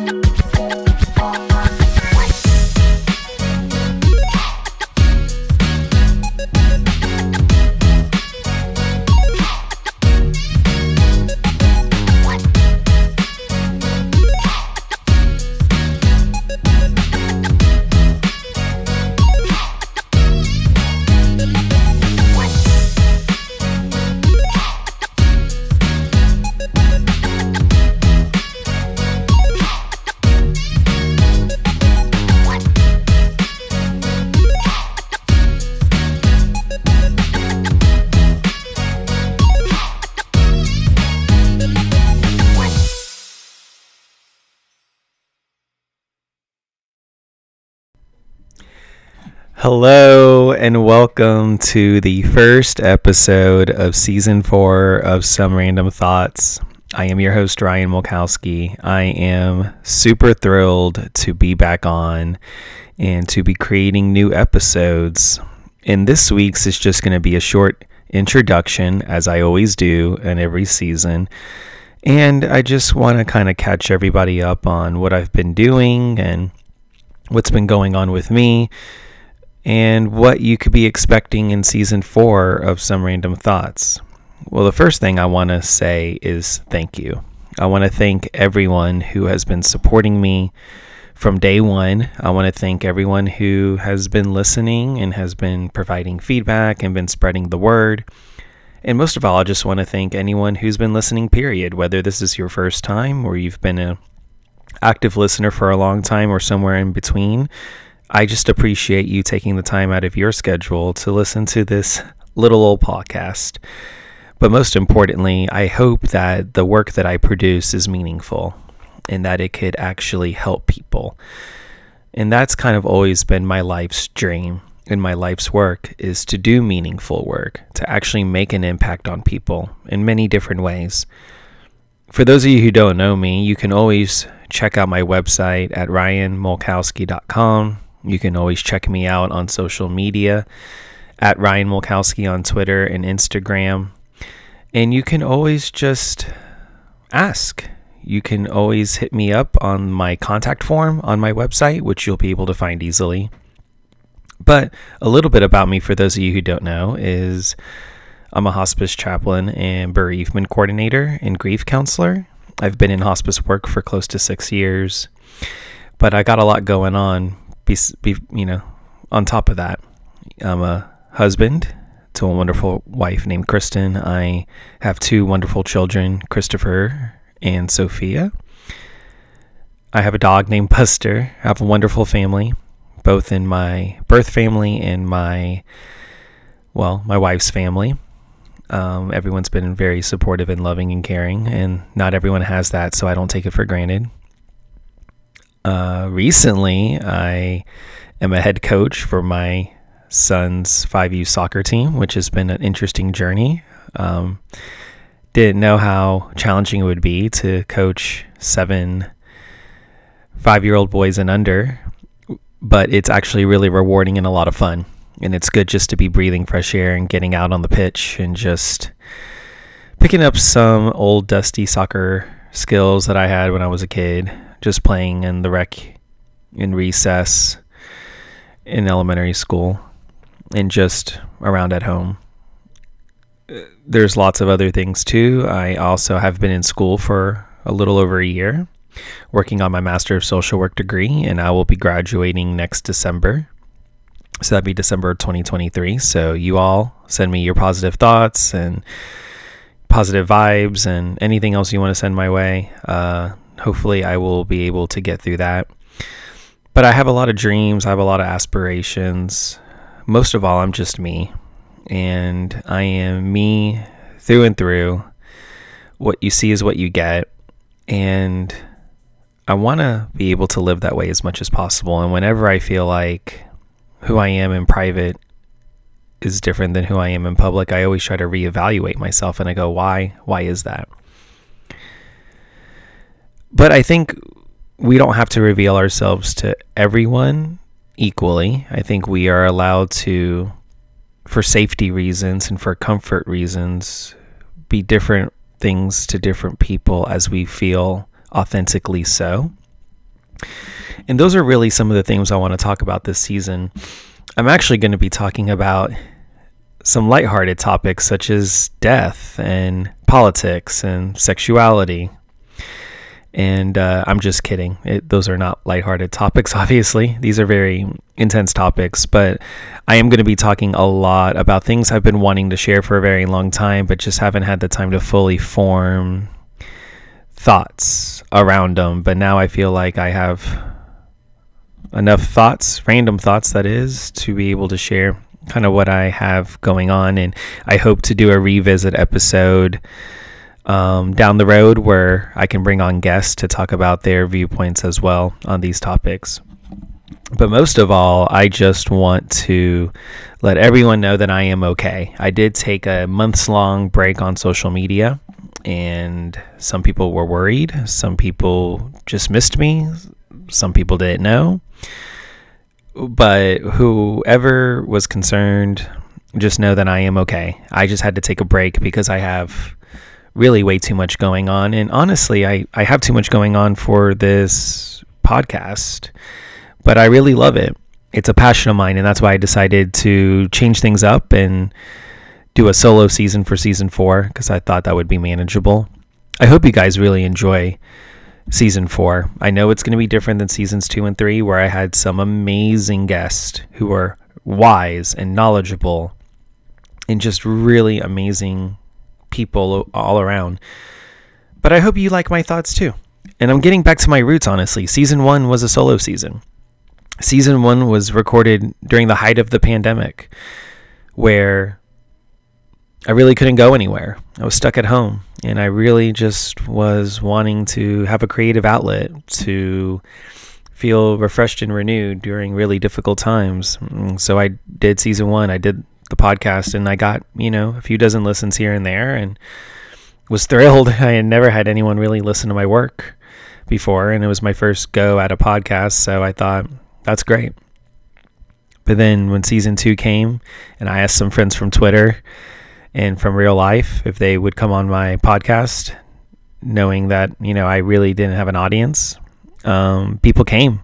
Oh, my God. Hello, and welcome to the first episode of season four of Some Random Thoughts. I am your host, Ryan Mulkowski. I am super thrilled to be back on and to be creating new episodes. And this week's is just going to be a short introduction, as I always do in every season. And I just want to kind of catch everybody up on what I've been doing and what's been going on with me and what you could be expecting in season four of Some Random Thoughts. Well, the first thing I want to say is thank you. I want to thank everyone who has been supporting me from day one. I want to thank everyone who has been listening and has been providing feedback and been spreading the word. And most of all, I just want to thank anyone who's been listening, period, whether this is your first time or you've been an active listener for a long time or somewhere in between. I just appreciate you taking the time out of your schedule to listen to this little old podcast. But most importantly, I hope that the work that I produce is meaningful and that it could actually help people. And that's kind of always been my life's dream and my life's work is to do meaningful work, to actually make an impact on people in many different ways. For those of you who don't know me, you can always check out my website at ryanmulkowski.com you can always check me out on social media at Ryan Mulkowski on Twitter and Instagram. And you can always just ask. You can always hit me up on my contact form on my website, which you'll be able to find easily. But a little bit about me for those of you who don't know is I'm a hospice chaplain and bereavement coordinator and grief counselor. I've been in hospice work for close to six years, but I got a lot going on be, be you know, on top of that, I'm a husband to a wonderful wife named Kristen. I have two wonderful children, Christopher and Sophia. I have a dog named Buster. I have a wonderful family, both in my birth family and my, well, my wife's family. Um, everyone's been very supportive and loving and caring, and not everyone has that, so I don't take it for granted. Uh, recently, I am a head coach for my son's 5U soccer team, which has been an interesting journey. Um, didn't know how challenging it would be to coach seven five year old boys and under, but it's actually really rewarding and a lot of fun. And it's good just to be breathing fresh air and getting out on the pitch and just picking up some old dusty soccer skills that I had when I was a kid just playing in the rec in recess in elementary school and just around at home. There's lots of other things too. I also have been in school for a little over a year, working on my Master of Social Work degree, and I will be graduating next December. So that'd be December 2023. So you all send me your positive thoughts and positive vibes and anything else you want to send my way. Uh, hopefully I will be able to get through that. But I have a lot of dreams, I have a lot of aspirations. Most of all, I'm just me. And I am me through and through. What you see is what you get. And I want to be able to live that way as much as possible. And whenever I feel like who I am in private is different than who I am in public, I always try to reevaluate myself and I go, why? Why is that? But I think we don't have to reveal ourselves to everyone equally. I think we are allowed to, for safety reasons and for comfort reasons, be different things to different people as we feel authentically so. And those are really some of the things I want to talk about this season. I'm actually going to be talking about some lighthearted topics such as death and politics and sexuality. And uh, I'm just kidding. It, those are not lighthearted topics, obviously. These are very intense topics, but I am going to be talking a lot about things I've been wanting to share for a very long time, but just haven't had the time to fully form thoughts around them. But now I feel like I have enough thoughts, random thoughts, that is, to be able to share kind of what I have going on. And I hope to do a revisit episode um, down the road where I can bring on guests to talk about their viewpoints as well on these topics. But most of all, I just want to let everyone know that I am okay. I did take a months long break on social media, and some people were worried. Some people just missed me. Some people didn't know. But whoever was concerned, just know that I am okay. I just had to take a break because I have really way too much going on. And honestly, I, I have too much going on for this podcast, but I really love it. It's a passion of mine, and that's why I decided to change things up and do a solo season for season four because I thought that would be manageable. I hope you guys really enjoy season four. I know it's going to be different than seasons two and three, where I had some amazing guests who were wise and knowledgeable and just really amazing people all around. But I hope you like my thoughts too. And I'm getting back to my roots, honestly. Season one was a solo season. Season one was recorded during the height of the pandemic, where I really couldn't go anywhere. I was stuck at home, and I really just was wanting to have a creative outlet to feel refreshed and renewed during really difficult times. Mm, so I did season one. I did the podcast and I got, you know, a few dozen listens here and there and was thrilled. I had never had anyone really listen to my work before and it was my first go at a podcast, so I thought that's great. But then when season 2 came and I asked some friends from Twitter and from real life if they would come on my podcast knowing that, you know, I really didn't have an audience, um, people came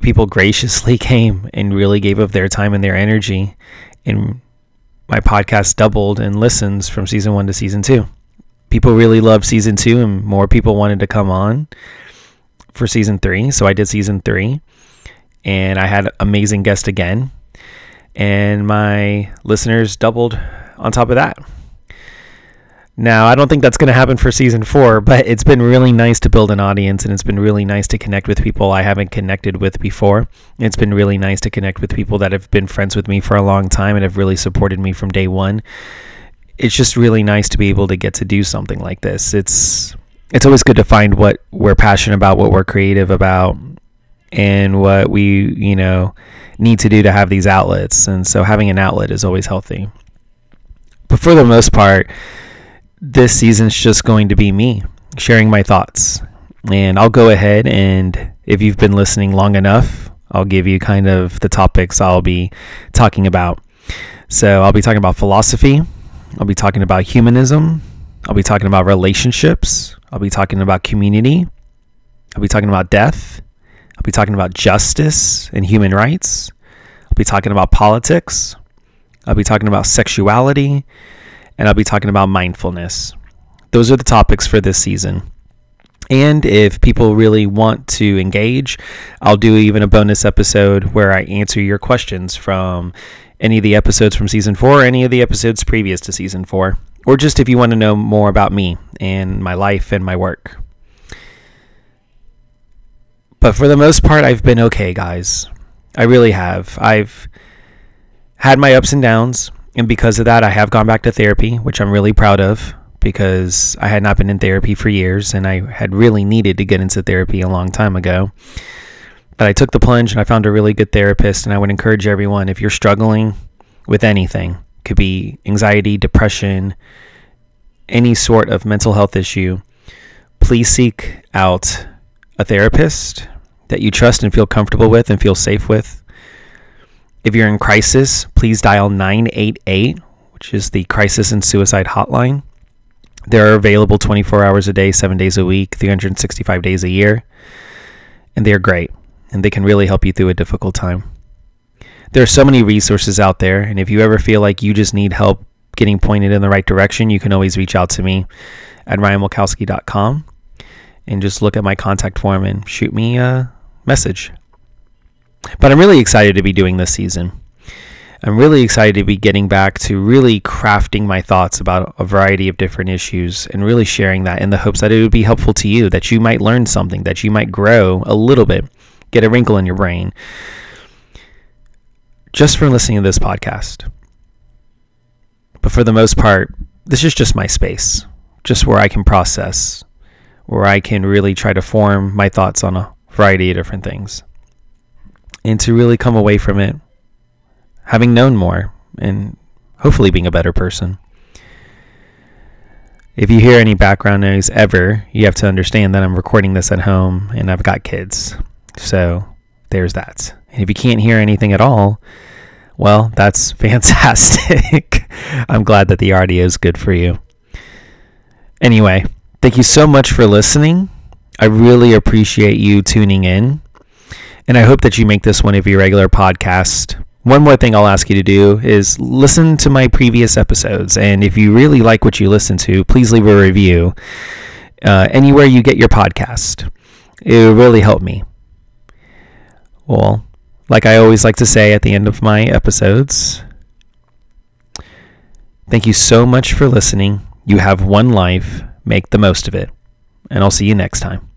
people graciously came and really gave of their time and their energy. And my podcast doubled in listens from season one to season two. People really loved season two, and more people wanted to come on for season three. So I did season three, and I had amazing guests again. And my listeners doubled on top of that. Now, I don't think that's going to happen for season four, but it's been really nice to build an audience and it's been really nice to connect with people I haven't connected with before. It's been really nice to connect with people that have been friends with me for a long time and have really supported me from day one. It's just really nice to be able to get to do something like this. It's it's always good to find what we're passionate about, what we're creative about, and what we, you know, need to do to have these outlets. And so having an outlet is always healthy. But for the most part, this season's just going to be me sharing my thoughts. And I'll go ahead and if you've been listening long enough, I'll give you kind of the topics I'll be talking about. So I'll be talking about philosophy, I'll be talking about humanism, I'll be talking about relationships, I'll be talking about community, I'll be talking about death, I'll be talking about justice and human rights, I'll be talking about politics, I'll be talking about sexuality, and I'll be talking about mindfulness. Those are the topics for this season. And if people really want to engage, I'll do even a bonus episode where I answer your questions from any of the episodes from season four or any of the episodes previous to season four, or just if you want to know more about me and my life and my work. But for the most part, I've been okay, guys. I really have. I've had my ups and downs. And because of that, I have gone back to therapy, which I'm really proud of because I had not been in therapy for years and I had really needed to get into therapy a long time ago. But I took the plunge and I found a really good therapist. And I would encourage everyone if you're struggling with anything, could be anxiety, depression, any sort of mental health issue, please seek out a therapist that you trust and feel comfortable with and feel safe with. If you're in crisis, please dial 988, which is the crisis and suicide hotline. They're available 24 hours a day, 7 days a week, 365 days a year. and they're great, and they can really help you through a difficult time. There are so many resources out there, and if you ever feel like you just need help getting pointed in the right direction, you can always reach out to me at ryanmulkowski.com and just look at my contact form and shoot me a message. But I'm really excited to be doing this season. I'm really excited to be getting back to really crafting my thoughts about a variety of different issues and really sharing that in the hopes that it would be helpful to you, that you might learn something, that you might grow a little bit, get a wrinkle in your brain just for listening to this podcast. But for the most part, this is just my space, just where I can process, where I can really try to form my thoughts on a variety of different things. And to really come away from it having known more and hopefully being a better person. If you hear any background noise ever, you have to understand that I'm recording this at home and I've got kids. So there's that. And if you can't hear anything at all, well, that's fantastic. I'm glad that the audio is good for you. Anyway, thank you so much for listening. I really appreciate you tuning in. And I hope that you make this one of your regular podcasts. One more thing I'll ask you to do is listen to my previous episodes. And if you really like what you listen to, please leave a review uh, anywhere you get your podcast. It will really help me. Well, like I always like to say at the end of my episodes, thank you so much for listening. You have one life, make the most of it. And I'll see you next time.